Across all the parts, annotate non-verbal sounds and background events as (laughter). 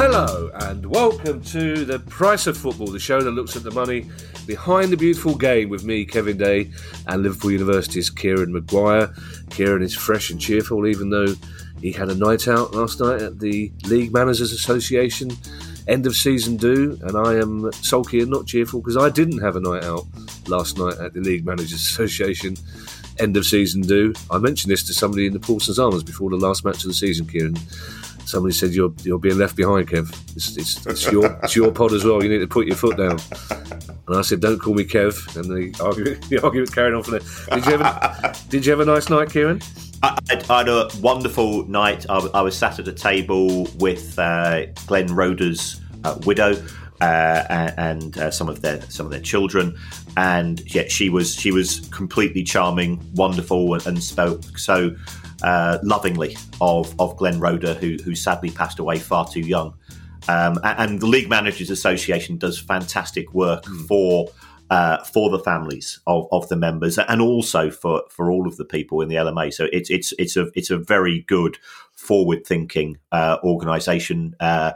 Hello and welcome to the Price of Football, the show that looks at the money behind the beautiful game with me, Kevin Day, and Liverpool University's Kieran Maguire. Kieran is fresh and cheerful, even though he had a night out last night at the League Managers Association end of season do, and I am sulky and not cheerful because I didn't have a night out last night at the League Managers (laughs) Association end of season do. I mentioned this to somebody in the Paulson's Arms before the last match of the season, Kieran. Somebody said you're you're being left behind, Kev. It's, it's, it's your it's your pod as well. You need to put your foot down. And I said, "Don't call me Kev." And the argument, (laughs) the argument carried on from there. Did you have a, (laughs) did you have a nice night, Kieran? I, I had a wonderful night. I, I, was sat at a table with uh, Glenn Roeder's uh, widow. Uh, and uh, some of their some of their children, and yeah, she was she was completely charming, wonderful, and, and spoke so uh, lovingly of of Glenn Roeder, who who sadly passed away far too young. Um, and the League Managers Association does fantastic work mm. for uh, for the families of, of the members and also for, for all of the people in the LMA. So it's it's it's a it's a very good forward thinking uh, organisation. Uh,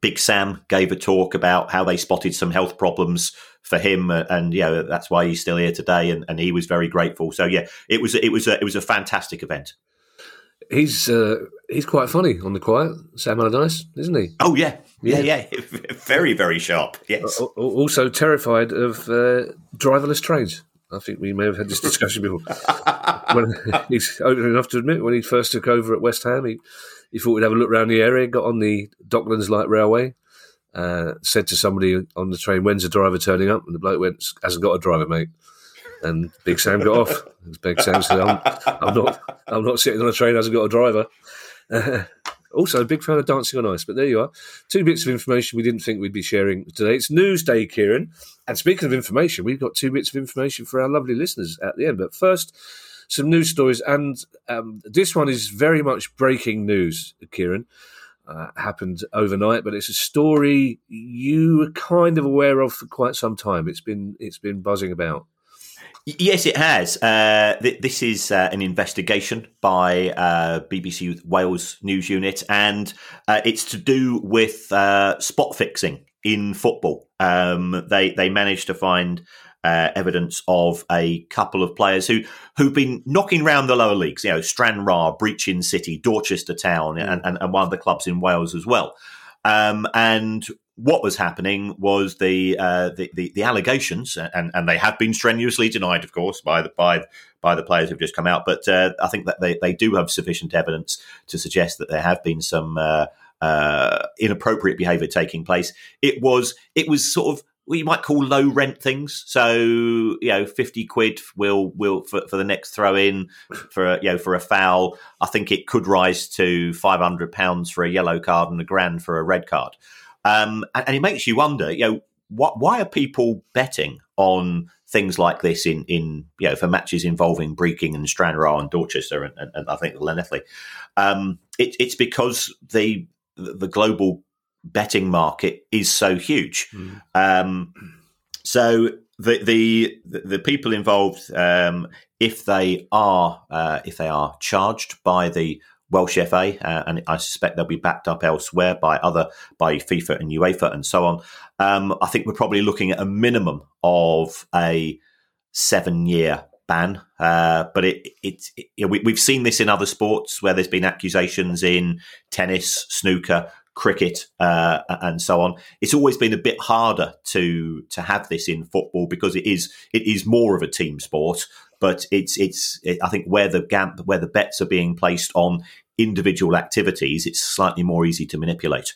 Big Sam gave a talk about how they spotted some health problems for him, uh, and yeah, that's why he's still here today, and, and he was very grateful. So yeah, it was it was a, it was a fantastic event. He's uh, he's quite funny on the quiet, Sam Allardyce, isn't he? Oh yeah, yeah, yeah, yeah. (laughs) very very sharp. Yes. Also terrified of uh, driverless trains. I think we may have had this discussion before. (laughs) when (laughs) he's open enough to admit when he first took over at West Ham, he he thought we'd have a look around the area, got on the Docklands Light Railway, uh, said to somebody on the train, When's the driver turning up? And the bloke went, Hasn't got a driver, mate. And Big Sam got off. (laughs) Big Sam said, I'm, I'm, not, I'm not sitting on a train, hasn't got a driver. Uh, (laughs) also, a big fan of Dancing on Ice, but there you are. Two bits of information we didn't think we'd be sharing today. It's News Day, Kieran. And speaking of information, we've got two bits of information for our lovely listeners at the end. But first, some news stories, and um, this one is very much breaking news, Kieran. Uh, happened overnight, but it's a story you were kind of aware of for quite some time. It's been it's been buzzing about. Yes, it has. Uh, th- this is uh, an investigation by uh, BBC Wales News Unit, and uh, it's to do with uh, spot fixing in football. Um, they they managed to find uh, evidence of a couple of players who who've been knocking around the lower leagues. You know, Stranraer, Brechin City, Dorchester Town, mm. and, and, and, one of the clubs in Wales as well. Um, and what was happening was the, uh, the, the, the allegations, and, and they have been strenuously denied, of course, by the by by the players who've just come out. But uh, I think that they, they do have sufficient evidence to suggest that there have been some uh, uh inappropriate behaviour taking place. It was it was sort of what you might call low rent things. So you know, fifty quid will will for, for the next throw in for you know for a foul. I think it could rise to five hundred pounds for a yellow card and a grand for a red card. Um, and, and, it makes you wonder, you know, what why are people betting on things like this in in you know for matches involving Brechin and Stranraer and Dorchester and, and, and I think Llanelli? Um, it, it's because the the global betting market is so huge. Mm. Um, so the, the the people involved, um, if they are uh, if they are charged by the Welsh FA, uh, and I suspect they'll be backed up elsewhere by other by FIFA and UEFA and so on. Um, I think we're probably looking at a minimum of a seven year ban. Uh, but it, it, it we, have seen this in other sports where there's been accusations in tennis, snooker, cricket, uh, and so on. It's always been a bit harder to to have this in football because it is it is more of a team sport. But it's it's it, I think where the gap where the bets are being placed on individual activities, it's slightly more easy to manipulate.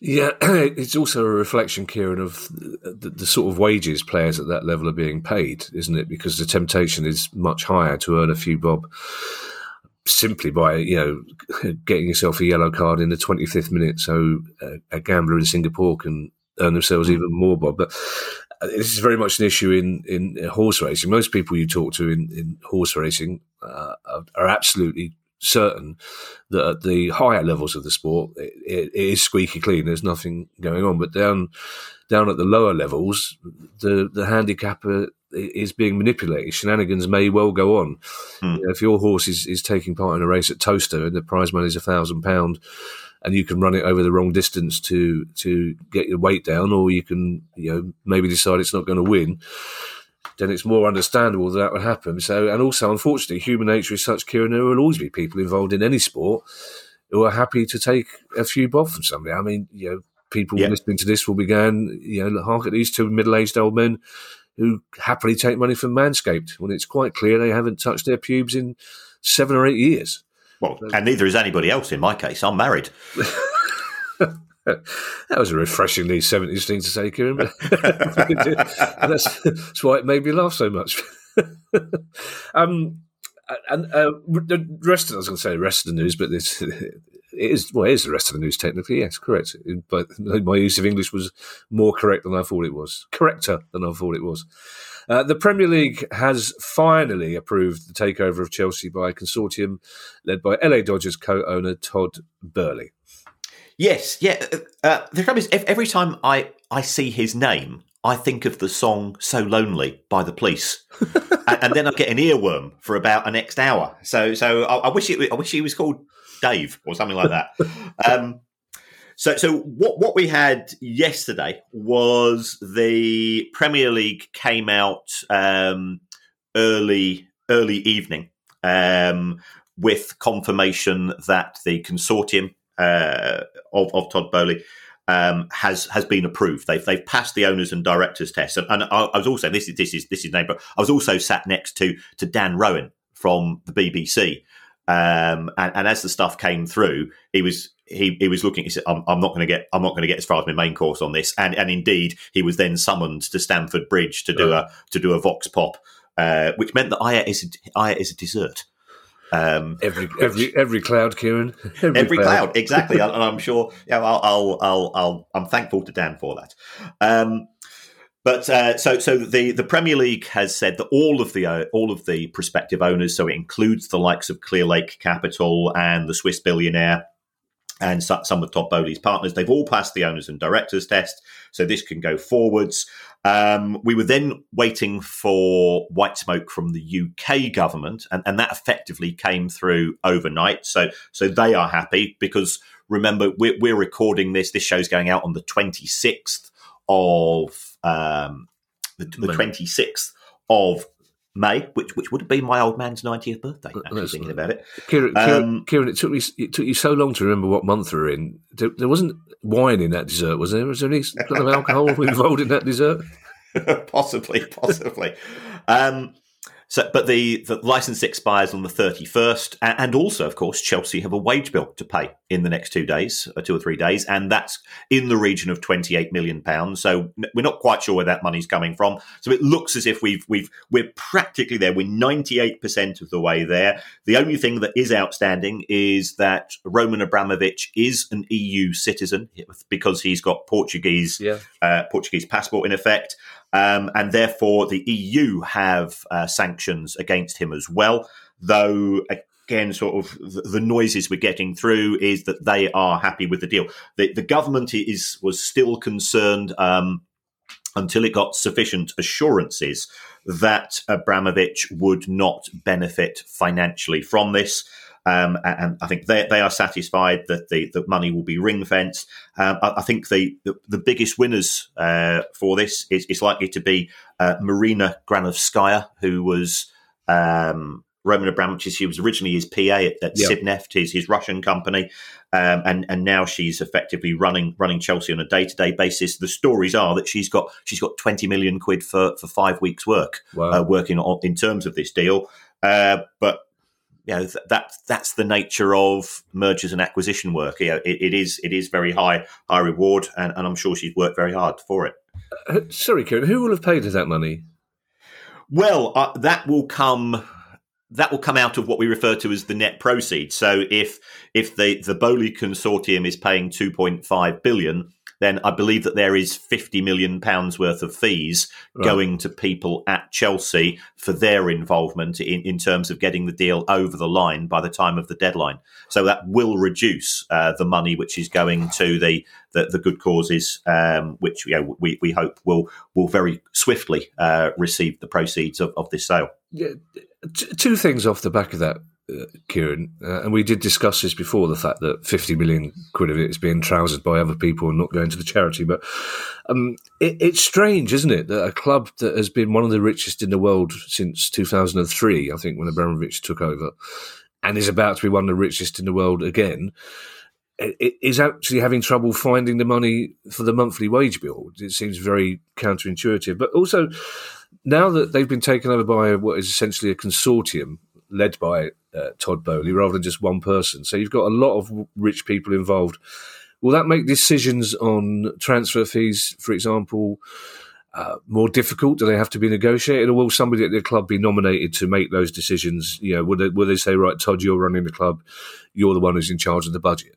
Yeah, (clears throat) it's also a reflection, Kieran, of the, the, sort of wages players at that level are being paid, isn't it? Because the temptation is much higher to earn a few bob simply by you know (laughs) getting yourself a yellow card in the 25th minute, so a, a gambler in Singapore can earn themselves even more bob. But uh, this is very much an issue in, in horse racing. Most people you talk to in, in horse racing uh, are, absolutely certain that at the higher levels of the sport, it, it is squeaky clean. There's nothing going on. But down down at the lower levels, the the handicapper is being manipulated. Shenanigans may well go on. Hmm. You know, if your horse is, is taking part in a race at Towcester and the prize money is a thousand pound, and you can run it over the wrong distance to to get your weight down, or you can you know maybe decide it's not going to win then it's more understandable that, that would happen. So, and also, unfortunately, human nature is such, Kieran, there will always be people involved in any sport who are happy to take a few bob from somebody. I mean, you know, people yeah. listening to this will be going, you know, hark at these two middle-aged old men who happily take money from Manscaped when it's quite clear they haven't touched their pubes in seven or eight years. Well, and neither is anybody else in my case. I'm married. (laughs) that was a refreshingly 70s thing to say, Kieran. (laughs) that's, that's, why it made me laugh so much. (laughs) um, and uh, the rest of, I was going to say the rest of the news, but this it is well, it is the rest of the news technically. Yes, correct. But (laughs) my use of English was more correct than I thought it was, correcter than I thought it was. Uh, the Premier League has finally approved the takeover of Chelsea by a consortium led by LA Dodgers co-owner Todd Boehly. Yes, yeah. Uh, uh the trouble is, every time I, I see his name, I think of the song "So Lonely" by the Police, (laughs) and, and, then I get an earworm for about a next hour. So, so I, I, wish it, I wish he was called Dave or something like that. (laughs) Um, so, so what what we had yesterday was the Premier League came out um, early early evening um, with confirmation that the consortium uh, of, of Todd Boehly um, has has been approved. They've they've passed the owners and directors test. And, and I, I, was also this is this is this is name, but I was also sat next to to Dan Roan from the BBC. Um, and, and, as the stuff came through, he was he, he was looking. He said, "I'm, I'm not going to get I'm not going to get as far as my main course on this." And and indeed, he was then summoned to Stamford Bridge to do a to do a vox pop, uh, which meant that Aya is a, Aya is a dessert. Um, every every every cloud, Kieran. (laughs) Every, every cloud. cloud. exactly. (laughs) and I'm sure. Yeah, I'll, I'll, I'll, I'll, I'm thankful to Dan for that. Um, but uh, so so the the Premier League has said that all of the uh, all of the prospective owners, so it includes the likes of Clearlake Capital and the Swiss billionaire and some of Todd Boehly's partners. They've all passed the owners and directors test, so this can go forwards. Um, we were then waiting for white smoke from the UK government, and, and that effectively came through overnight. So, so they are happy because remember we're, we're recording this. This show's going out on the twenty sixth of um, the twenty sixth of May, which which would have been my old man's ninetieth birthday. Actually, thinking about it, Kieran, um, Kieran, it took me it took you so long to remember what month we're in. There, there wasn't wine in that dessert, was there? Was there any (laughs) kind of alcohol involved in that dessert? (laughs) possibly, possibly. Um, so, but the, the license expires on the 31st. And also, of course, Chelsea have a wage bill to pay in the next two days, or uh, two or three days. And that's in the region of 28 million pounds. So we're not quite sure where that money's coming from. So it looks as if we've, we've, we're practically there. We're 98% of the way there. The only thing that is outstanding is that Roman Abramovich is an EU citizen because he's got Portuguese, yeah. uh, Portuguese passport in effect. Um, and therefore, the EU have uh, sanctions against him as well. Though, again, sort of the, noises we're getting through is that they are happy with the deal. The, the government is was still concerned um, until it got sufficient assurances that Abramovich would not benefit financially from this. Um, and I think they, they are satisfied that the, the money will be ring fenced. Um, I, I, think the, the, the biggest winners uh, for this is, is, likely to be uh, Marina Granovskaya, who was um, Roman Abramovich. She was originally his PA at, at. Sibneft, his, his Russian company. Um, and and now she's effectively running running Chelsea on a day to day basis. The stories are that she's got she's got twenty million quid for, for five weeks' work, wow. uh, working on in terms of this deal. Uh, but you know that that's the nature of mergers and acquisition work. You know, it, it is it is very high high reward, and, and I'm sure she's worked very hard for it. Uh, sorry, Kieran, who will have paid her that money? Well, uh, that will come that will come out of what we refer to as the net proceeds. So if if the the Boehly consortium is paying 2.5 billion, then I believe that there is 50 million pounds worth of fees right. going to people at Chelsea for their involvement in, in terms of getting the deal over the line by the time of the deadline. So that will reduce uh, the money which is going to the the, the good causes, um, which you know, we, we hope will will very swiftly uh, receive the proceeds of, of this sale. Yeah, two things off the back of that uh, Kieran, uh, and we did discuss this before the fact that 50 million quid of it is being trousered by other people and not going to the charity. But um, it, it's strange, isn't it, that a club that has been one of the richest in the world since 2003, I think, when Abramovich took over, and is about to be one of the richest in the world again, is actually having trouble finding the money for the monthly wage bill. It seems very counterintuitive. But also, now that they've been taken over by what is essentially a consortium led by uh, Todd Boehly rather than just one person. So you've got a lot of rich people involved. Will that make decisions on transfer fees, for example, uh, more difficult? Do they have to be negotiated, or will somebody at the club be nominated to make those decisions? You know, will they, will they say, right, Todd, you're running the club, you're the one who's in charge of the budget?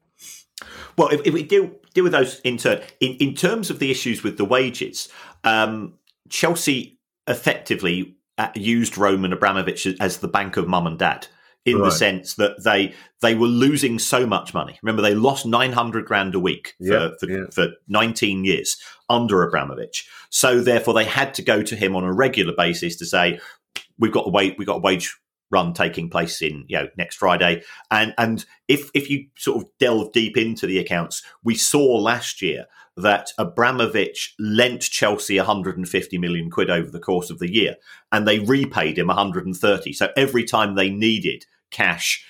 Well, if, if we deal deal with those in turn, in, in terms of the issues with the wages, um, Chelsea effectively uh, used Roman Abramovich as the bank of mum and dad in right. the sense that they they were losing so much money. Remember, they lost nine hundred grand a week for, yeah, for, yeah. for, nineteen years under Abramovich. So therefore, they had to go to him on a regular basis to say, "We've got a wage, we've got a wage run taking place in you know next Friday." And and if if you sort of delve deep into the accounts, we saw last year that Abramovich lent Chelsea 150 million quid over the course of the year, and they repaid him 130. So every time they needed cash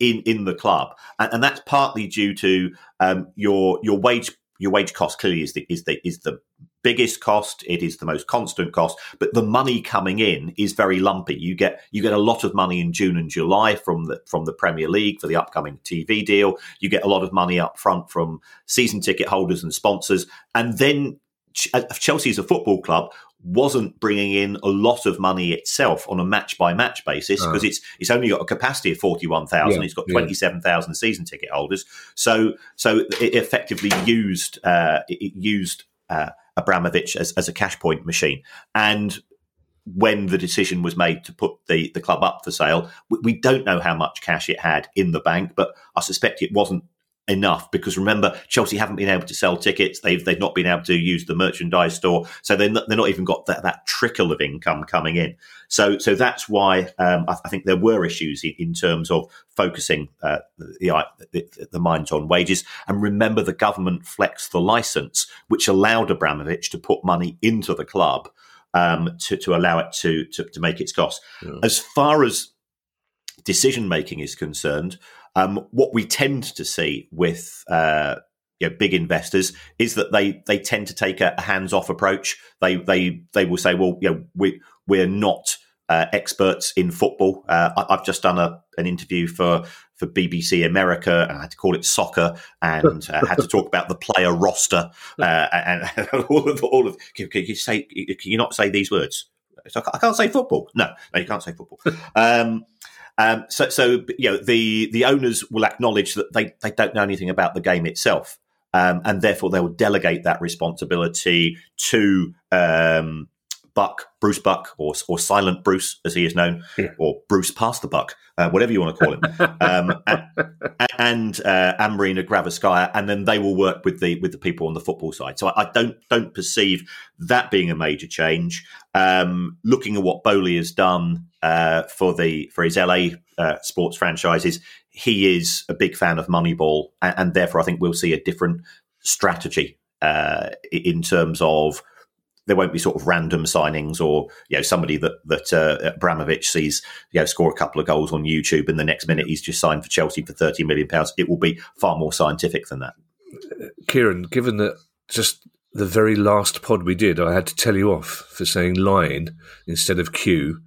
in in the club, and, and that's partly due to um, your your wage your wage cost clearly is the is the is the biggest cost. It is the most constant cost. But the money coming in is very lumpy. You get you get a lot of money in June and July from the from the Premier League for the upcoming TV deal. You get a lot of money up front from season ticket holders and sponsors. And then Chelsea as a football club wasn't bringing in a lot of money itself on a match by match basis because uh. it's it's only got a capacity of forty one thousand. Yeah, it's got twenty seven thousand yeah. season ticket holders. So so it effectively used uh, it used uh, Abramovich as, as a cash point machine and. When the decision was made to put the, the club up for sale, we, we don't know how much cash it had in the bank, but I suspect it wasn't enough because remember Chelsea haven't been able to sell tickets. They've they've not been able to use the merchandise store. So they're not, they're not even got that, that trickle of income coming in. So so that's why um, I, I, think there were issues in, in terms of focusing uh, the, the, the minds on wages. And remember the government flexed the license which allowed Abramovich to put money into the club um, to, to allow it to, to, to make its costs. Yeah. as far as decision making is concerned um, what we tend to see with uh, you know, big investors is that they they tend to take a, hands off approach. They they they will say, well, you know, we we're not uh, experts in football. Uh, I, have just done a, an interview for for BBC America, and I had to call it soccer, and uh, had to talk about the player roster (laughs) uh, and, (laughs) all of all of. Can, can, you say? Can you not say these words? I can't say football. No, no, you can't say football. (laughs) Um, um, so, so you know, the the owners will acknowledge that they they don't know anything about the game itself, um, and therefore they will delegate that responsibility to um, Buck, Bruce Buck, or, or Silent Bruce, as he is known, yeah. or Bruce Past the Buck, uh, whatever you want to call him, um, (laughs) and, and uh, Anne-Marina Granovskaya, and then they will work with the with the people on the football side. So I, I don't don't perceive that being a major change. Um, looking at what Boehly has done uh, for the for his LA uh, sports franchises, he is a big fan of Moneyball, and, and therefore I think we'll see a different strategy uh, in terms of there won't be sort of random signings or you know somebody that that uh, sees you know score a couple of goals on YouTube and the next minute he's just signed for Chelsea for thirty million pounds. It will be far more scientific than that. Kieran, given that just the very last pod we did, I had to tell you off for saying line instead of Q.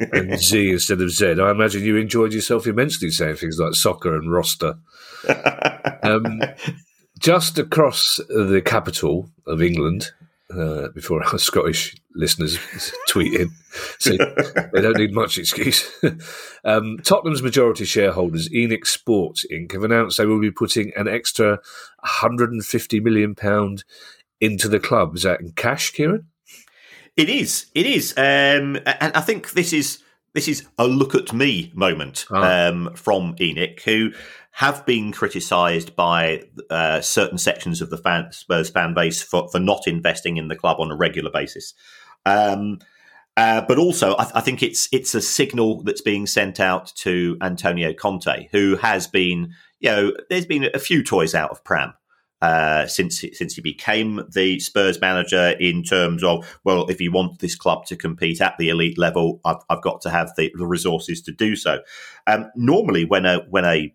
and Z instead of Z. I imagine you enjoyed yourself immensely saying things like soccer and roster. (laughs) Um, just across the capital of England, uh, before our (laughs) Scottish listeners tweet in, (laughs) so they don't need much excuse. um, Tottenham's majority shareholders, ENIC Sports Inc., have announced they will be putting an extra 150 million pound into the club. Is that in cash, Kieran? It is. It is. Um, and I think this is this is a look at me moment ah. um, from ENIC, who have been criticised by uh, certain sections of the fan, Spurs fan base for, for not investing in the club on a regular basis. Um, uh, but also, I, th- I, think it's it's a signal that's being sent out to Antonio Conte, who has been, you know, there's been a few toys out of pram uh, since since he became the Spurs manager. In terms of, well, if you want this club to compete at the elite level, I've, I've got to have the, the resources to do so. Um, normally, when a when a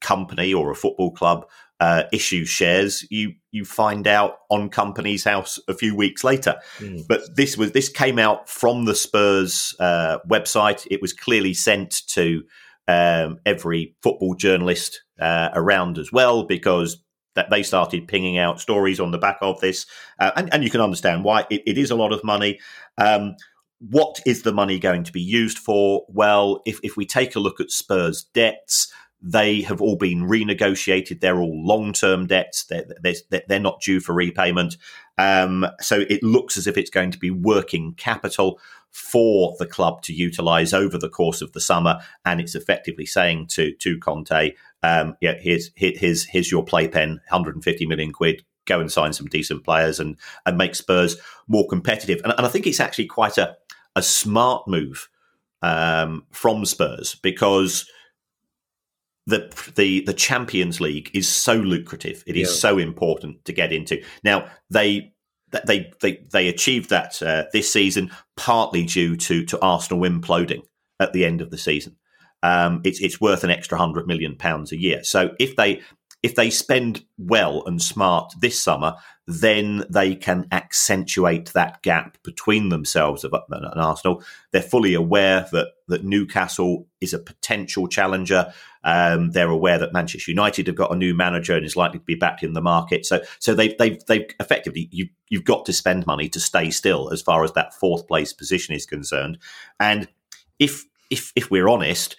company or a football club uh, issues shares, you you find out on Companies House a few weeks later. Mm. But this was this came out from the Spurs uh, website. It was clearly sent to um, every football journalist uh, around as well because that they started pinging out stories on the back of this, uh, and, and, you can understand why it, it is a lot of money. Um, what is the money going to be used for? Well, if, if we take a look at Spurs' debts, they have all been renegotiated. They're all long term debts. They're, they're, they're, not due for repayment. Um, so it looks as if it's going to be working capital for the club to utilise over the course of the summer. And it's effectively saying to, to Conte, um, yeah, here's here's here's your playpen, 150 million quid. Go and sign some decent players and and make Spurs more competitive. And, and I think it's actually quite a a smart move um, from Spurs because the the the Champions League is so lucrative. It is yeah. so important to get into. Now they they they they achieved that uh, this season partly due to to Arsenal imploding at the end of the season um, it's it's worth an extra hundred million pounds a year. So if they if they spend well and smart this summer, then they can accentuate that gap between themselves and Arsenal. They're fully aware that that Newcastle is a potential challenger. Um, they're aware that Manchester United have got a new manager and is likely to be back in the market. So, so they've they've they've effectively you you've got to spend money to stay still as far as that fourth place position is concerned. And if if if we're honest,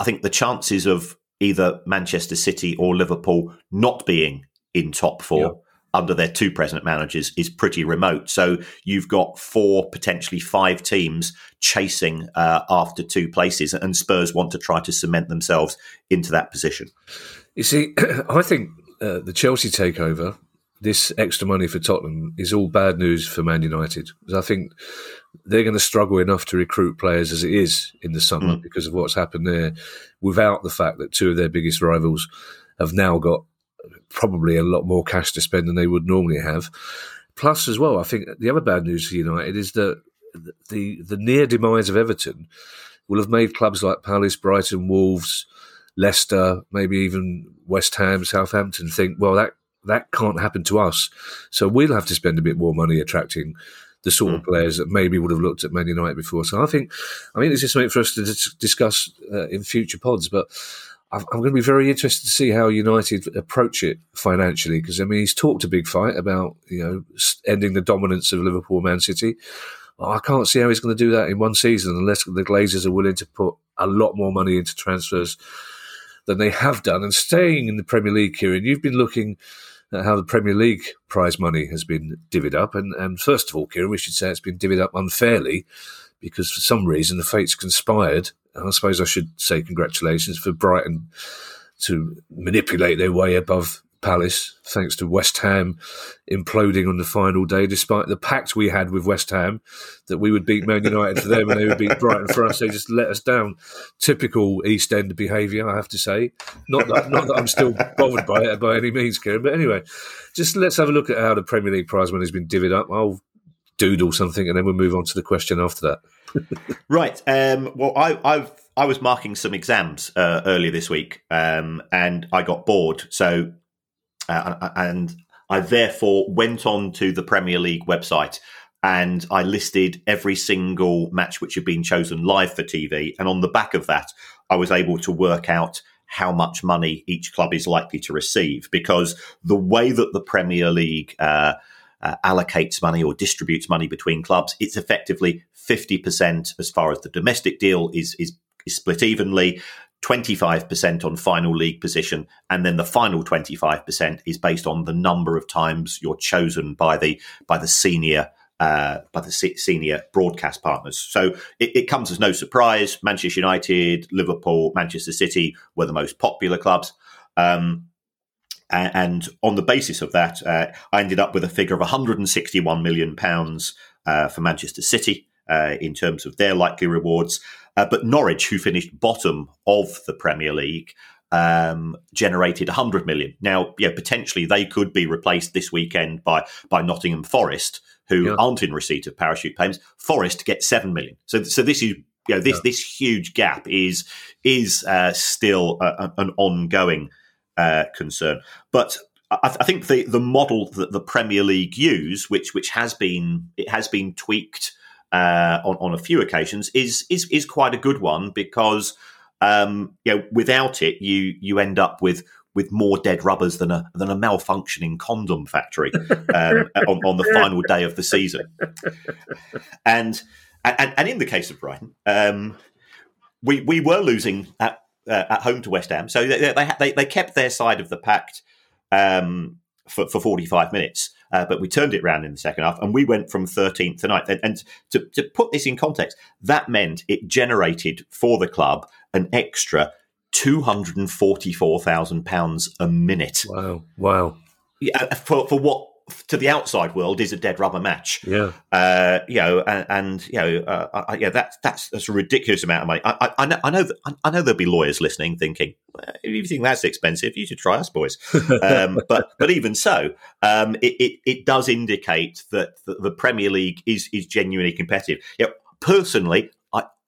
I think the chances of either Manchester City or Liverpool not being in top four yeah. under their two present managers is pretty remote. So you've got four, potentially five teams chasing uh, after two places, and Spurs want to try to cement themselves into that position. You see, (clears throat) I think uh, the Chelsea takeover this extra money for Tottenham is all bad news for Man United. I think they're going to struggle enough to recruit players as it is in the summer mm. because of what's happened there, without the fact that two of their biggest rivals have now got probably a lot more cash to spend than they would normally have. Plus, as well, I think the other bad news for United is that the the near demise of Everton will have made clubs like Palace, Brighton, Wolves, Leicester, maybe even West Ham, Southampton think, well, that that can't happen to us. So we'll have to spend a bit more money attracting the sort of hmm. players that maybe would have looked at Man United before. So I think, I mean, this is something for us to discuss uh, in future pods. But I'm going to be very interested to see how United approach it financially because I mean he's talked a big fight about you know ending the dominance of Liverpool, Man City. I can't see how he's going to do that in one season unless the Glazers are willing to put a lot more money into transfers than they have done. And staying in the Premier League, Kieran, you've been looking how the Premier League prize money has been divvied up. And, and first of all, Kieran, we should say it's been divvied up unfairly because for some reason the fates conspired. I suppose I should say congratulations for Brighton to manipulate their way above Palace, thanks to West Ham imploding on the final day, despite the pact we had with West Ham that we would beat Man United for them and they would beat Brighton for us. They just let us down. Typical East End behaviour, I have to say. Not that, not that I'm still bothered by it by any means, Kieran. But anyway, just let's have a look at how the Premier League prize money has been divvied up. I'll doodle something and then we'll move on to the question after that. (laughs) right. Um, well, I, I've I was marking some exams uh, earlier this week, um, and I got bored. So uh, and I therefore went on to the Premier League website and I listed every single match which had been chosen live for TV. And on the back of that, I was able to work out how much money each club is likely to receive because the way that the Premier League uh, uh, allocates money or distributes money between clubs, it's effectively 50% as far as the domestic deal is, is, is split evenly. 25% on final league position, and then the final 25% is based on the number of times you're chosen by the by the senior uh, by the senior broadcast partners. So it, it, comes as no surprise. Manchester United, Liverpool, Manchester City were the most popular clubs. Um, and, and, on the basis of that, uh, I ended up with a figure of 161 million pounds uh, for Manchester City uh, in terms of their likely rewards. Uh, but Norwich, who finished bottom of the Premier League, um, generated 100 million. Now, yeah, potentially they could be replaced this weekend by by Nottingham Forest, who yeah. aren't in receipt of parachute payments. Forest get seven million. So, so this is you know this yeah. this huge gap is is uh, still a, an ongoing uh, concern. But I, I, think the the model that the Premier League use, which which has been it has been tweaked uh, on on a few occasions, is is is quite a good one because um, you know without it you you end up with with more dead rubbers than a than a malfunctioning condom factory um, (laughs) on, on, the final day of the season. And and, and in the case of Brighton, um, we we were losing at uh, at home to West Ham, so they they, they kept their side of the pact um, for for forty five minutes. Uh, but we turned it around in the second half and we went from 13th to 9th. And, and to, to put this in context, that meant it generated for the club an extra two hundred and forty-four thousand pounds a minute. Wow! Wow! Yeah, for for what to the outside world is a dead rubber match. Yeah. Uh, you know, and, and you know, uh, I, yeah, that's that's that's a ridiculous amount of money. I, I, I know, I know, that, I know there'll be lawyers listening, thinking, well, if you think that's expensive, you should try us, boys. (laughs) um, but but even so, um, it, it, it does indicate that the, the, Premier League is is genuinely competitive. Yeah. personally,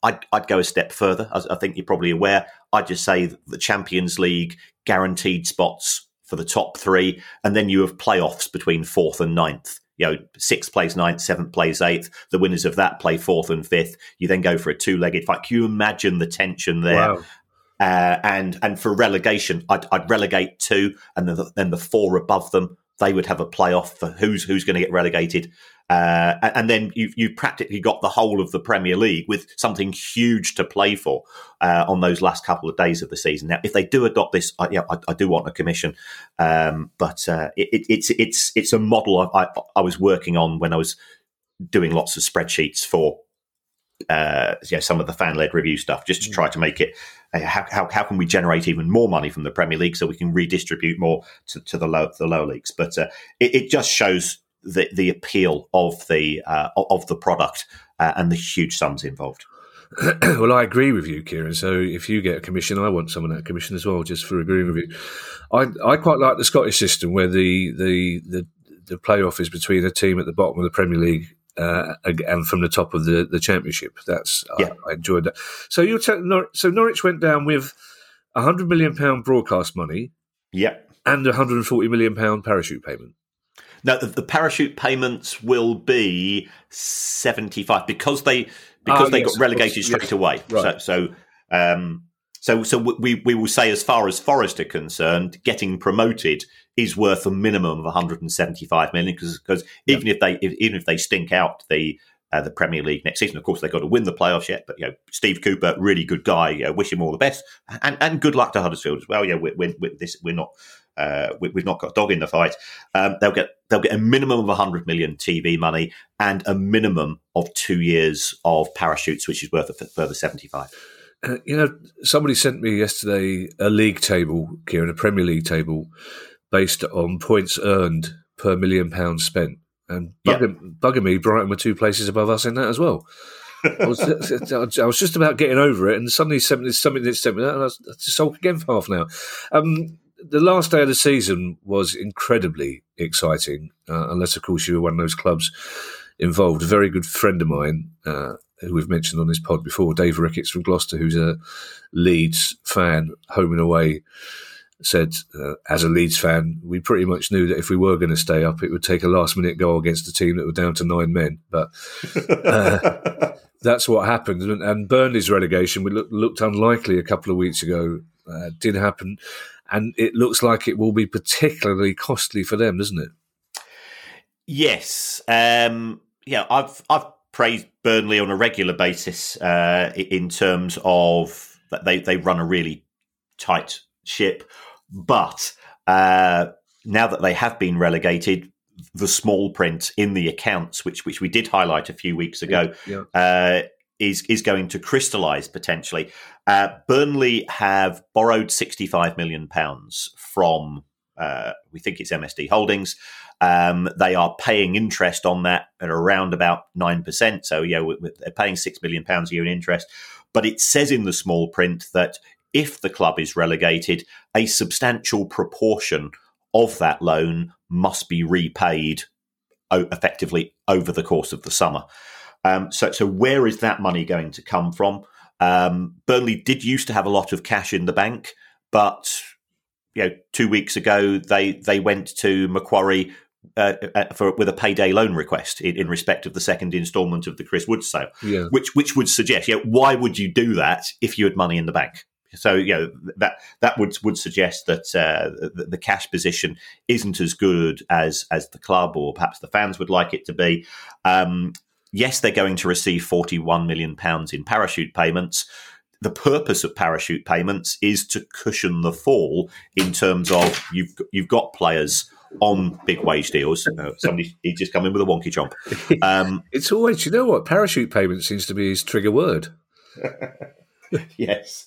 I'd, I'd go a step further. As I think you're probably aware. I'd just say the Champions League guaranteed spots for the top three, and then you have playoffs between fourth and ninth. You know, sixth plays ninth, seventh plays eighth. The winners of that play fourth and fifth. You then go for a two-legged fight. Can you imagine the tension there? Wow. Uh, and and for relegation, I'd, I'd relegate two, and then the, then the four above them they would have a playoff for who's who's going to get relegated. Uh, and then you've, you've practically got the whole of the Premier League with something huge to play for uh, on those last couple of days of the season. Now, if they do adopt this, I, yeah, I, I do want a commission, um, but uh, it, it's it's it's a model I, I, was working on when I was doing lots of spreadsheets for uh, yeah, some of the fan led review stuff, just to try to make it uh, how, how, how can we generate even more money from the Premier League so we can redistribute more to, to the low the lower leagues. But uh, it, it, just shows the the appeal of the uh, of the product uh, and the huge sums involved. (clears throat) well, I agree with you, Kieran. So if you get a commission, I want some of that commission as well, just for agreeing with you. I I quite like the Scottish system where the the the, the playoff is between a team at the bottom of the Premier League uh, and from the top of the, the championship. That's yeah. I, I enjoyed that. So you t- Nor- so Norwich went down with a hundred million pound broadcast money, yeah, and a hundred and forty million pound parachute payment. Now, the, the, parachute payments will be 75 because they because ah, they yes, got relegated straight yes. away. Right. So, so, um, so, so we, we will say, as far as Forest are concerned, getting promoted is worth a minimum of 175 million because yeah. even if they if, even if they stink out the uh, the Premier League next season. Of course, they've got to win the playoffs yet, but you know, Steve Cooper, really good guy. You know, wish him all the best, and and good luck to Huddersfield as well. Yeah, we're, we're, we're this we're not uh, we, have not got a dog in the fight. Um, they'll get they'll get a minimum of 100 million TV money and a minimum of two years of parachutes, which is worth a further 75. Uh, you know, somebody sent me yesterday a league table, Kieran, a Premier League table based on points earned per million pounds spent. And bugging, bugging me, Brighton were two places above us in that as well. (laughs) I was, I was just about getting over it, and suddenly something, something that sent me that, and I was just sulk again for half an hour. Um, the last day of the season was incredibly exciting, uh, unless, of course, you were one of those clubs involved. A very good friend of mine, uh, who we've mentioned on this pod before, Dave Ricketts from Gloucester, who's a Leeds fan, home and away. Said, uh, as a Leeds fan, we pretty much knew that if we were going to stay up, it would take a last minute goal against a team that were down to nine men. But uh, (laughs) that's what happened. And, and, Burnley's relegation, we look, looked unlikely a couple of weeks ago, uh, did happen. And it looks like it will be particularly costly for them, doesn't it? Yes. Um, yeah, I've, I've praised Burnley on a regular basis uh, in terms of that they, they run a really tight ship. But uh, now that they have been relegated, the small print in the accounts, which which we did highlight a few weeks ago, yeah, yeah. Uh, is is going to crystallise potentially. Uh, Burnley have borrowed sixty five million pounds from uh, we think it's MSD Holdings. Um, they are paying interest on that at around about nine percent. So yeah, they're paying six million pounds a year in interest. But it says in the small print that if the club is relegated, a substantial proportion of that loan must be repaid effectively over the course of the summer. Um, so, so where is that money going to come from? Um, Burnley did used to have a lot of cash in the bank, but you know, two weeks ago they they went to Macquarie uh, uh, for with a payday loan request in, in, respect of the second instalment of the Chris Wood sale, yeah. which which would suggest, yeah, why would you do that if you had money in the bank? So you know that that would would suggest that uh, the, the, cash position isn't as good as as the club or perhaps the fans would like it to be. Um, yes, they're going to receive forty one million pounds in parachute payments. The purpose of parachute payments is to cushion the fall in terms of you've you've got players on big wage deals. Uh, somebody (laughs) he just come in with a wonky chomp. Um, (laughs) it's always you know what parachute payment seems to be his trigger word. (laughs) yes.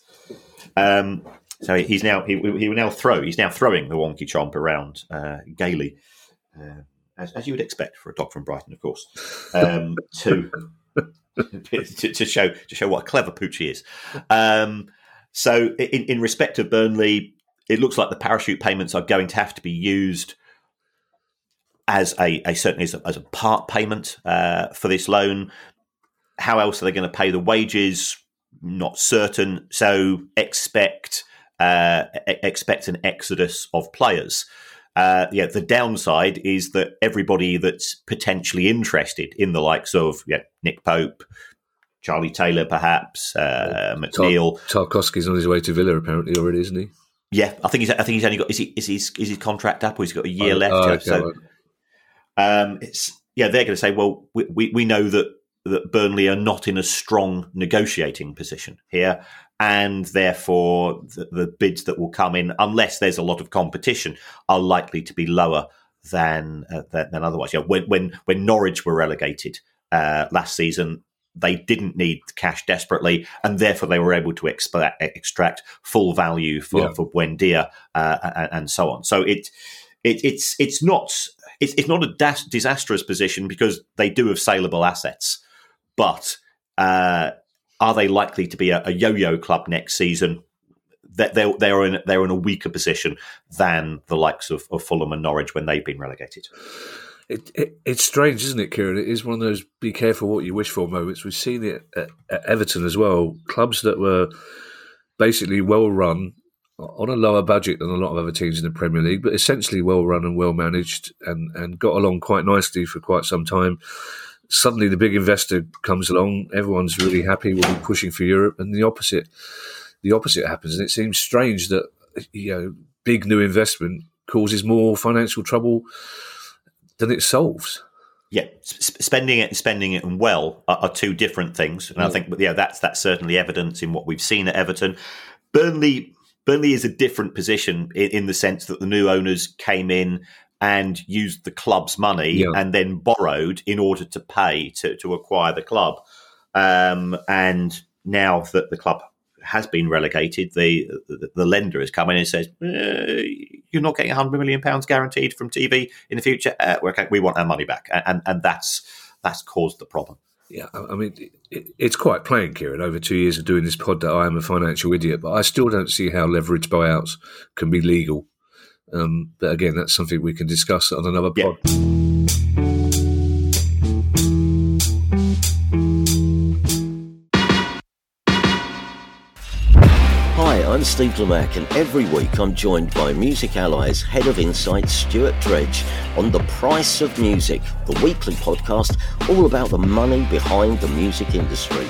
Um, so he's now he, he will now throw. He's now throwing the wonky chomp around uh, gaily, uh, as, as, you would expect for a dog from Brighton, of course, um, (laughs) to, to, to show to show what a clever pooch he is. Um, so, in, in respect of Burnley, it looks like the parachute payments are going to have to be used as a, a certainly as a, as a part payment uh, for this loan. How else are they going to pay the wages? Not certain. So expect uh, expect an exodus of players. Uh, yeah, the downside is that everybody that's potentially interested in the likes of yeah, Nick Pope, Charlie Taylor, perhaps uh, McNeil, Tarkowski's on his way to Villa apparently already, isn't he? Yeah, I think he's. I think he's only got. Is he? Is his? Is his contract up? Or he's got a year oh, left? Oh, okay, so, um, it's yeah. They're going to say, well, we, we, we know that that Burnley are not in a strong negotiating position here, and therefore the, the, bids that will come in, unless there's a lot of competition, are likely to be lower than uh, than, than, otherwise. Yeah, when when when Norwich were relegated uh, last season, they didn't need cash desperately, and therefore they were able to exp- extract full value for yeah. for Buendia uh, and, and, so on. So it, it it's it's not. It's, it's not a das- disastrous position because they do have saleable assets but uh, are they likely to be a, a, yo-yo club next season? That they're they're in they're in a weaker position than the likes of, of Fulham and Norwich when they've been relegated. It, it, it's strange, isn't it, Kieran? It is one of those be careful what you wish for moments. We've seen it at, at Everton as well. Clubs that were basically well run on a lower budget than a lot of other teams in the Premier League, but essentially well run and well managed and, and got along quite nicely for quite some time suddenly the big investor comes along, everyone's really happy, we'll be pushing for Europe, and the opposite, the opposite happens. And it seems strange that you know big new investment causes more financial trouble than it solves. Yeah, spending it and spending it and well are, are two different things, and yeah. I think yeah that's that's certainly evidence in what we've seen at Everton. Burnley Burnley is a different position in, in, the sense that the new owners came in and used the club's money yeah. and then borrowed in order to pay to, to acquire the club. Um, and now that the club has been relegated, the the, the lender has come in and says, eh, "You're not getting 100 million pounds guaranteed from TV in the future. Uh, we want our money back," and and that's that's caused the problem. Yeah, I mean, it, it's quite plain, Kieran, over two years of doing this pod that I am a financial idiot, but I still don't see how leverage buyouts can be legal um, but again, that's something we can discuss on another pod. Hi, I'm I'm Steve Lamacq, and every week I'm joined by Music Ally's Head of Insight, Stuart Dredge, on The Price of Music, the weekly podcast all about the money behind the music industry.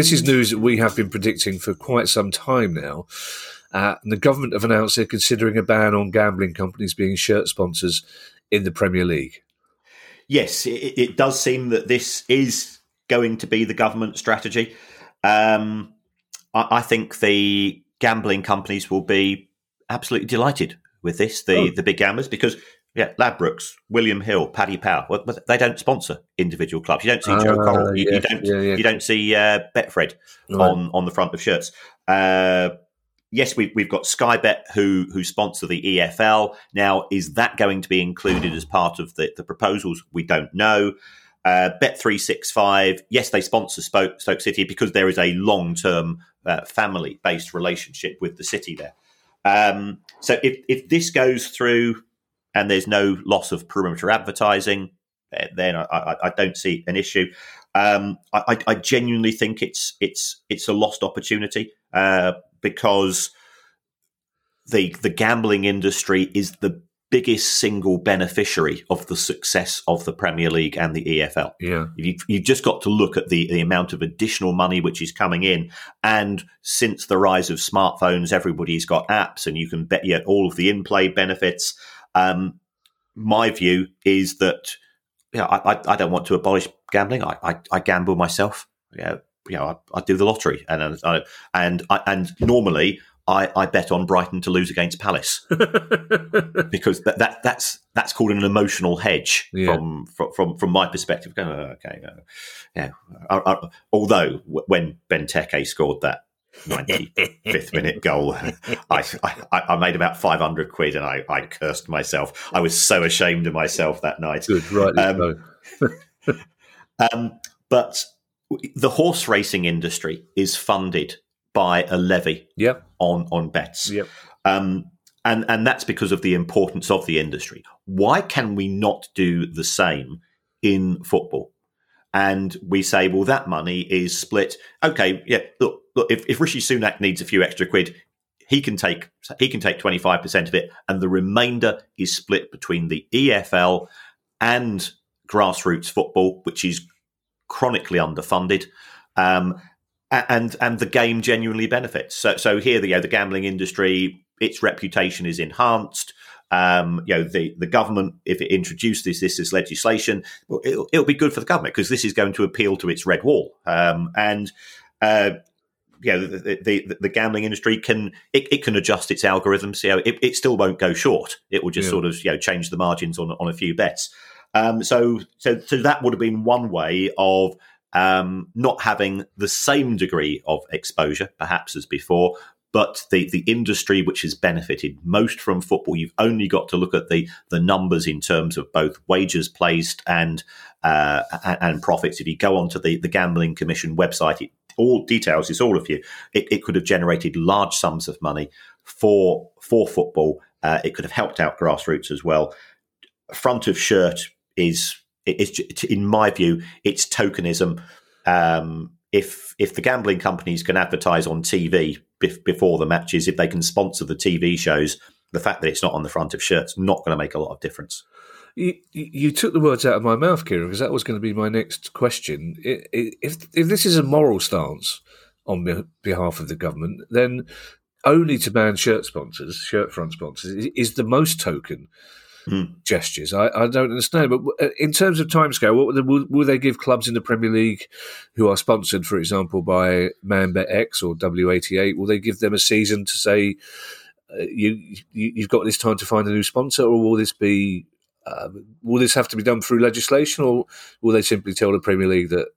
This is news that we have been predicting for quite some time now. Uh, and the government have announced they're considering a ban on gambling companies being shirt sponsors in the Premier League. Yes, it, it does seem that this is going to be the government strategy. Um, I, I, think the gambling companies will be absolutely delighted with this, the, oh. the big gamblers, because yeah, Ladbrokes, William Hill, Paddy Power. Well, they don't sponsor individual clubs. You don't see Joe uh, Coral. You, you don't. Yeah, yeah. You don't see uh, Betfred right. on on the front of shirts. Uh, yes, we've we've got Sky Bet who who sponsor the EFL. Now, is that going to be included as part of the the proposals? We don't know. Uh, Bet three six five. Yes, they sponsor Stoke, Stoke City because there is a long term uh, family based relationship with the city there. Um, so if if this goes through and there's no loss of perimeter advertising, then I, I, I don't see an issue. Um, I, I, genuinely think it's it's it's a lost opportunity uh, because the the gambling industry is the biggest single beneficiary of the success of the Premier League and the EFL. Yeah, you, have just got to look at the the amount of additional money which is coming in, and since the rise of smartphones, everybody's got apps, and you can bet yet all of the in play benefits. Um, my view is that you know, I, I, don't want to abolish gambling. I, I, I gamble myself. You know, you know I, I do the lottery, and I, and I, and normally I, I bet on Brighton to lose against Palace (laughs) because that, that that's that's called an emotional hedge yeah. from, from from my perspective. Oh, okay, yeah. although when Benteke scored that 95th (laughs) minute goal. (laughs) I, I, I, made about 500 quid and I, I cursed myself. I was so ashamed of myself that night. Good, right. Um, (laughs) um, but the horse racing industry is funded by a levy yep. on, on bets. Yep. Um, and, and that's because of the importance of the industry. Why can we not do the same in football? and we say, well, that money is split. Okay, yeah, look, look if, if Rishi Sunak needs a few extra quid, he can take he can take twenty five percent of it, and the remainder is split between the EFL and grassroots football, which is chronically underfunded. Um, and and the game genuinely benefits. So so here, the you know, the gambling industry, its reputation is enhanced. Um, you know, the, the government, if it introduces this, this legislation, well, it'll, it'll be good for the government because this is going to appeal to its red wall. Um, and, uh, you know, the, the, the, gambling industry can it, it can adjust its algorithms. You know, it, it still won't go short. It will just yeah. sort of you know change the margins on on a few bets. Um, so so so that would have been one way of um, not having the same degree of exposure, perhaps as before, but the, the industry which has benefited most from football, you've only got to look at the, the numbers in terms of both wages placed and uh, and profits. If you go onto the, the Gambling Commission website, it all details it's all of you. It, it could have generated large sums of money for for football. Uh, it could have helped out grassroots as well. Front of shirt is in my view it's tokenism. Um, if if the gambling companies can advertise on TV before the matches, if they can sponsor the TV shows, the fact that it's not on the front of shirts not going to make a lot of difference. You, you, took the words out of my mouth, Kieran, because that was going to be my next question. If if this is a moral stance on behalf of the government, then only to ban shirt sponsors, shirt front sponsors, is the most token mm. gestures. I, I, don't understand. But uh, in terms of timescale, what will, will, will, they give clubs in the Premier League who are sponsored, for example, by ManBetX or W88? Will they give them a season to say uh, you, you have got this time to find a new sponsor, or will this be uh, will this have to be done through legislation, or will they simply tell the Premier League that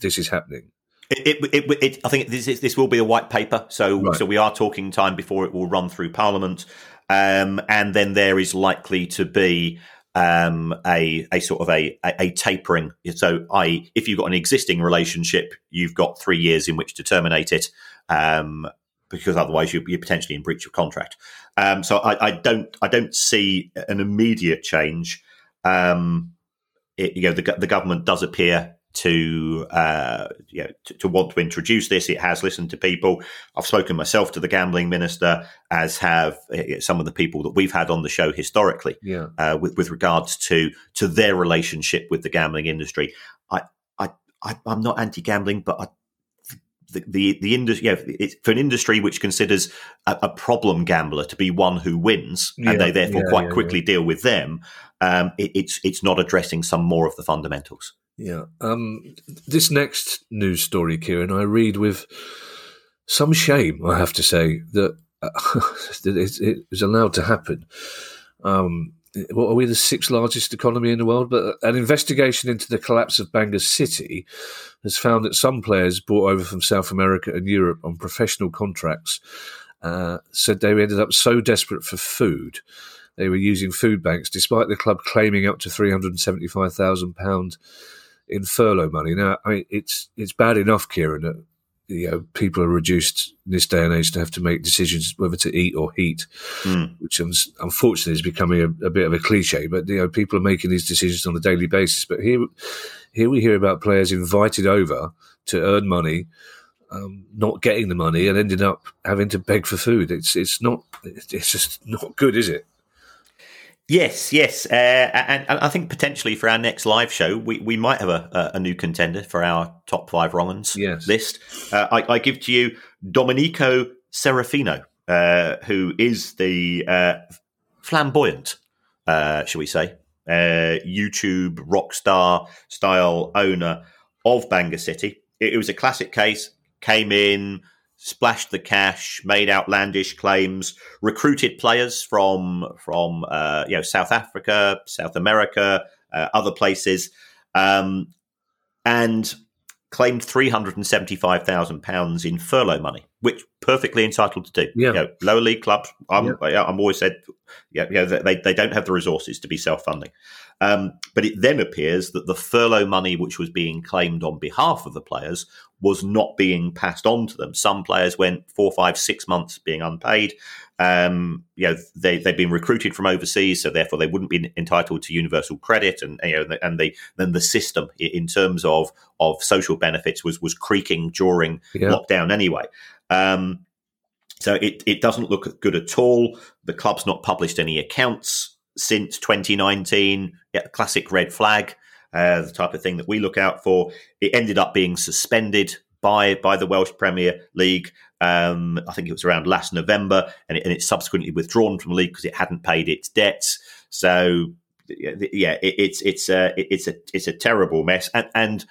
this is happening? It, it, it, it, I think this, this will be a white paper, so Right. so we are talking time before it will run through Parliament, um, and then there is likely to be um, a a sort of a, a, a tapering. So, i.e., if you've got an existing relationship, you've got three years in which to terminate it, um, because otherwise you, you're potentially in breach of contract. Um, so, I, I don't I don't see an immediate change. Um, it, you know, the, the government does appear to, uh, you know, to, to want to introduce this. It has listened to people. I've spoken myself to the gambling minister, as have uh, some of the people that we've had on the show historically, Yeah. uh, with with regards to to their relationship with the gambling industry. I, I, I I'm not anti-gambling, but I, the the, the industry, you know, for an industry which considers a, a problem gambler to be one who wins, Yeah, and they therefore yeah, quite yeah, quickly deal with them. Um, it, it's it's not addressing some more of the fundamentals. Yeah. Um, this next news story, Kieran, I read with some shame, I have to say, that, uh, (laughs) it, it was allowed to happen. Um, what are we the sixth largest economy in the world? But an investigation into the collapse of Bangor City has found that some players brought over from South America and Europe on professional contracts uh, said they ended up so desperate for food they were using food banks, despite the club claiming up to three hundred and seventy-five thousand pound in furlough money. Now, I mean, it's it's bad enough, Kieran, that you know people are reduced in this day and age to have to make decisions whether to eat or heat, Mm. which un- unfortunately is becoming a, a bit of a cliche. But you know, people are making these decisions on a daily basis. But here, here we hear about players invited over to earn money. Um, not getting the money and ending up having to beg for food. It's it's not it's just not good, is it? Yes, yes, uh, and, and I think potentially for our next live show, we, we might have a, a, new contender for our top five wrong Yes. list. Uh, I, I give to you Domenico Serafino, uh, who is the uh, flamboyant, uh, shall we say, uh, YouTube rock star style owner of Bangor City. It, it was a classic case. Came in, splashed the cash, made outlandish claims, recruited players from from uh, you know South Africa, South America, uh, other places, um, and claimed three hundred and seventy five thousand pounds in furlough money, which perfectly entitled to do. Yeah. You know, lower league clubs. I'm, I'm always said, yeah, you know, they they don't have the resources to be self funding. Um, but it then appears that the furlough money, which was being claimed on behalf of the players, was not being passed on to them. Some players went four, five, six months being unpaid. Um, you know, they they've been recruited from overseas, so therefore they wouldn't be entitled to universal credit, and you know, and they then the system in terms of of social benefits was was creaking during Yeah. lockdown anyway. Um, so it, it doesn't look good at all. The club's not published any accounts since 2019. Yeah, classic red flag, uh, the type of thing that we look out for. It ended up being suspended by by the Welsh Premier League. Um, I think it was around last November, and, it, and it's subsequently withdrawn from the league because it hadn't paid its debts. So yeah, it, it's it's a it's a it's a terrible mess. And and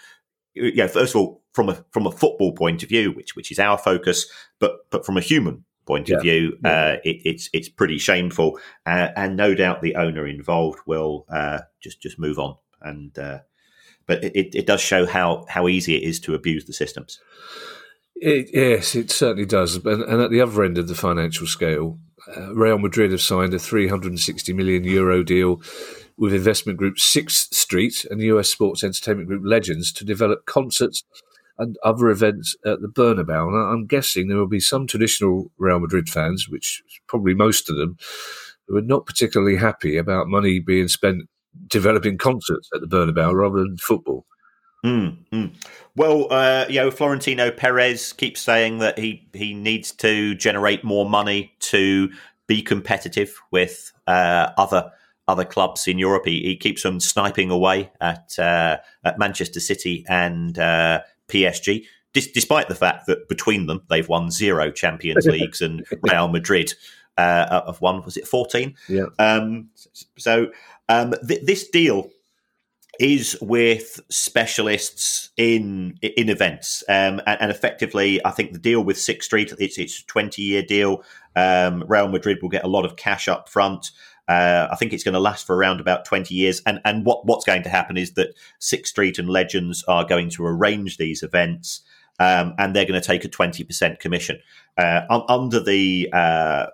yeah, first of all, from a from a football point of view, which which is our focus, but but from a human point Yeah. of view, uh, it, it's it's pretty shameful, uh, and no doubt the owner involved will uh, just just move on. And uh, but it, it does show how how easy it is to abuse the systems. It, yes, it certainly does. And, and at the other end of the financial scale, uh, Real Madrid have signed a 360 million euro deal with investment group Sixth Street and US sports entertainment group Legends to develop concerts and other events at the Bernabeu. And I'm guessing there will be some traditional Real Madrid fans, which probably most of them, who are not particularly happy about money being spent developing concerts at the Bernabeu rather than football. Mm, mm. Well, uh, you know, Florentino Perez keeps saying that he he needs to generate more money to be competitive with uh, other other clubs in Europe. He, he keeps on sniping away at uh, at Manchester City and uh, PSG, dis- despite the fact that between them they've won zero Champions (laughs) Leagues and Real Madrid uh, have won was it fourteen? Yeah. Um, so um, th- this deal is with specialists in in events, um, and, and effectively, I think the deal with Sixth Street it's it's a twenty year deal. Um, Real Madrid will get a lot of cash up front. Uh, I think it's going to last for around about 20 years. And, and what, what's going to happen is that Sixth Street and Legends are going to arrange these events. um, and they're going to take a twenty percent commission uh, under the uh,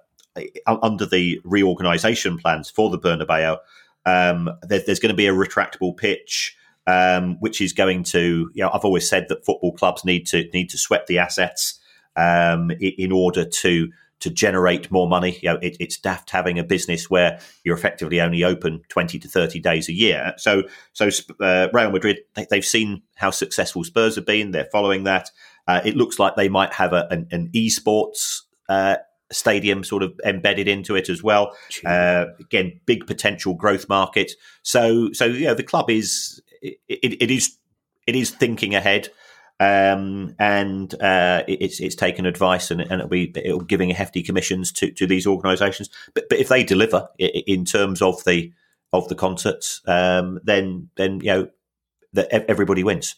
under the reorganisation plans for the Bernabeu. Um, there, there's going to be a retractable pitch. Um, which is going to, you know, I've always said that football clubs need to need to sweat the assets um, in order to to generate more money. You know, it, it's daft having a business where you're effectively only open 20 to 30 days a year. So, so uh, Real Madrid, they, have seen how successful Spurs have been. They're following that. Uh, it looks like they might have a, an, an esports uh, stadium sort of embedded into it as well. Uh, again, big potential growth market. So, so yeah, the club is it, it, it is it is thinking ahead. Um, and uh, it's it's taken advice and, and it'll be it'll be giving hefty commissions to, to these organisations. But but if they deliver in terms of the of the concerts, um, then then you know that everybody wins.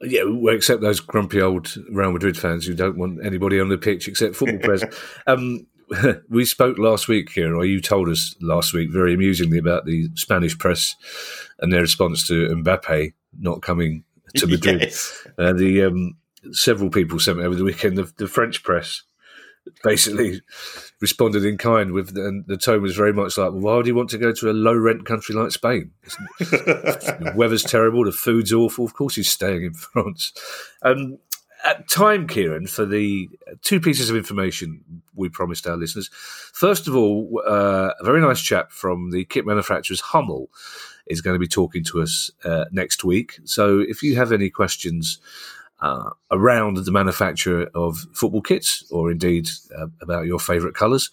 Yeah, except those grumpy old Real Madrid fans who don't want anybody on the pitch except football players. (laughs) Um, (laughs) we spoke last week here, or you told us last week very amusingly about the Spanish press and their response to Mbappe not coming (laughs) to Madrid. Yes. Uh, the um, several people sent me over the weekend. The, the French press basically (laughs) responded in kind with, and the tone was very much like, well, "Why do you want to go to a low rent country like Spain? (laughs) the weather's terrible, the food's awful. Of course, he's staying in France." Um, at time, Kieran, for the two pieces of information we promised our listeners. First of all, uh, a very nice chap from the kit manufacturers Hummel is going to be talking to us uh, next week. So if you have any questions uh, around the manufacture of football kits, or indeed uh, about your favourite colours,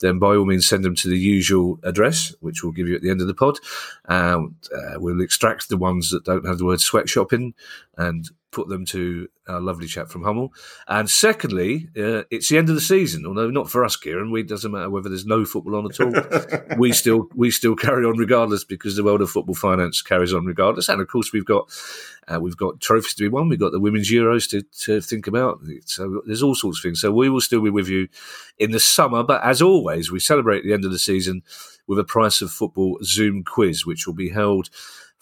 then by all means send them to the usual address, which we'll give you at the end of the pod. And uh, we'll extract the ones that don't have the word sweatshop in and put them to our lovely chap from Hummel. And secondly, uh, it's the end of the season. Although not for us, Kieran. We, it doesn't matter whether there's no football on at all. (laughs) we still we still carry on regardless because the world of football finance carries on regardless. And of course, we've got uh, we've got trophies to be won. We've got the women's Euros to, to think about. So there's all sorts of things. So we will still be with you in the summer. But as always, we celebrate the end of the season with a price of football Zoom quiz, which will be held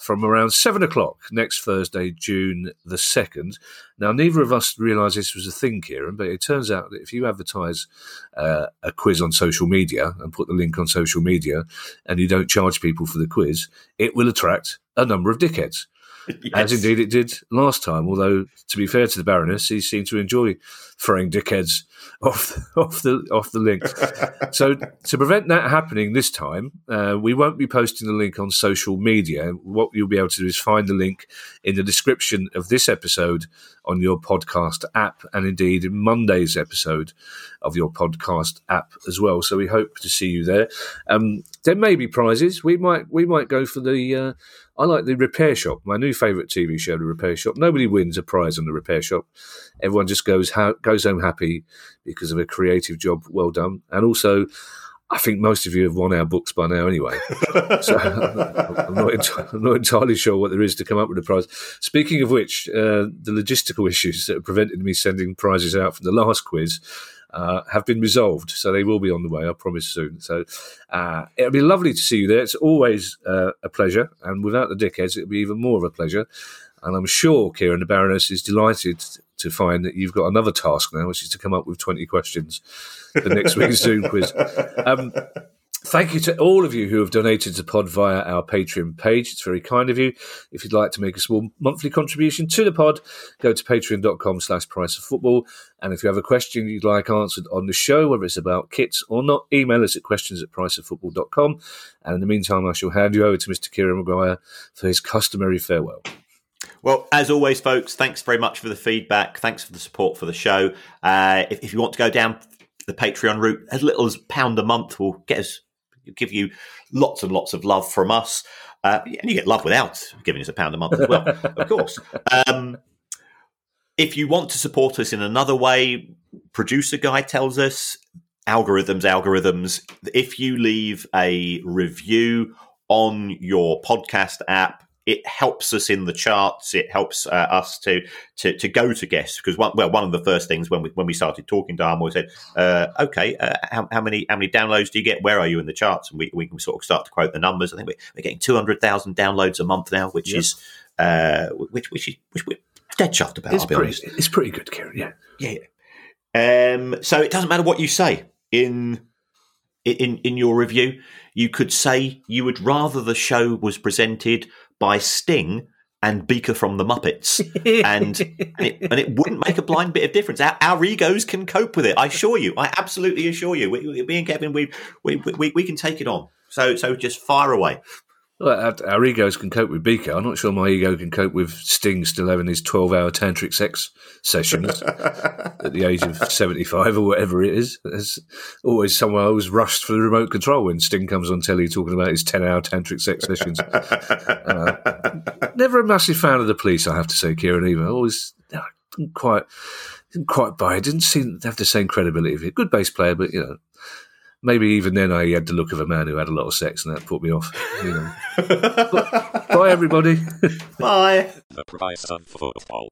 from around seven o'clock next Thursday, June the 2nd. Now, neither of us realised this was a thing, Kieran, but it turns out that if you advertise uh, a quiz on social media and put the link on social media and you don't charge people for the quiz, it will attract a number of dickheads. (laughs) Yes. As indeed it did last time, although to be fair to the Baroness, he seemed to enjoy throwing dickheads (laughs) off off the off the link. (laughs) so to prevent that happening this time, uh, we won't be posting the link on social media. What you'll be able to do is find the link in the description of this episode on your podcast app, and indeed in Monday's episode of your podcast app as well. So we hope to see you there. Um, there may be prizes. We might we might go for the. Uh, I like the Repair Shop, my new favourite TV show, The Repair Shop. Nobody wins a prize on the Repair Shop. Everyone just goes ha- goes home happy because of a creative job well done. And also, I think most of you have won our books by now anyway. (laughs) so (laughs) I'm not, I'm not, entirely sure what there is to come up with a prize. Speaking of which, uh, the logistical issues that prevented me sending prizes out from the last quiz uh, have been resolved. So they will be on the way, I promise soon. So uh, it'll be lovely to see you there. It's always uh, a pleasure. And without the dickheads, it'll be even more of a pleasure. And I'm sure Kieran, the Baroness, is delighted to find that you've got another task now, which is to come up with 20 questions for next week's Zoom quiz. (laughs) Um, Thank you to all of you who have donated to Pod via our Patreon page. It's very kind of you. If you'd like to make a small monthly contribution to the pod, go to patreon.com slash price of football. And if you have a question you'd like answered on the show, whether it's about kits or not, email us at questions at priceoffootball.com. And in the meantime, I shall hand you over to Mr. Kieran Maguire for his customary farewell. Well, as always, folks, thanks very much for the feedback. Thanks for the support for the show. Uh, if, if you want to go down the Patreon route, as little as pound a month will get us give you lots and lots of love from us. Uh, and you get love without giving us a pound a month as well, of course. Um, if you want to support us in another way, producer guy tells us algorithms, algorithms. If you leave a review on your podcast app, it helps us in the charts. It helps uh, us to, to to go to guests because one, well, one of the first things when we when we started talking to Armour, we said, uh, "Okay, uh, how, how, many how many downloads do you get? Where are you in the charts?" And we, we can sort of start to quote the numbers. I think we're, we're getting two hundred thousand downloads a month now, which yep. is uh, which which is which, dead chuffed about. It's pretty, honest. it's pretty good, Kieran. Yeah. Yeah. Um, so it doesn't matter what you say in in in your review. You could say you would rather the show was presented by Sting and Beaker from the Muppets, and and it, and it wouldn't make a blind bit of difference. Our, our egos can cope with it. I assure you. I absolutely assure you. We, we, me and Kevin, we, we we we can take it on. So so just fire away. Well, our, egos can cope with Beaker. I'm not sure my ego can cope with Sting still having his 12 hour tantric sex sessions (laughs) at the age of 75 or whatever it is. There's always someone always rushed for the remote control when Sting comes on telly talking about his 10 hour tantric sex sessions. (laughs) Uh, never a massive fan of the police, I have to say, Kieran, either. Always didn't quite, didn't quite buy it. Didn't seem to have the same credibility of it. Good bass player, but, you know, maybe even then I had the look of a man who had a lot of sex, and that put me off. You know. But- (laughs) bye, everybody. Bye. The price of football.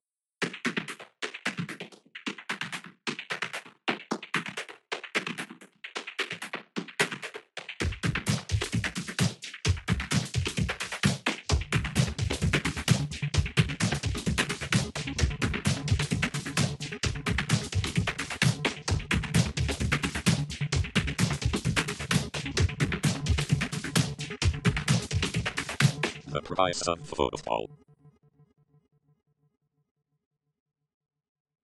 Price of football.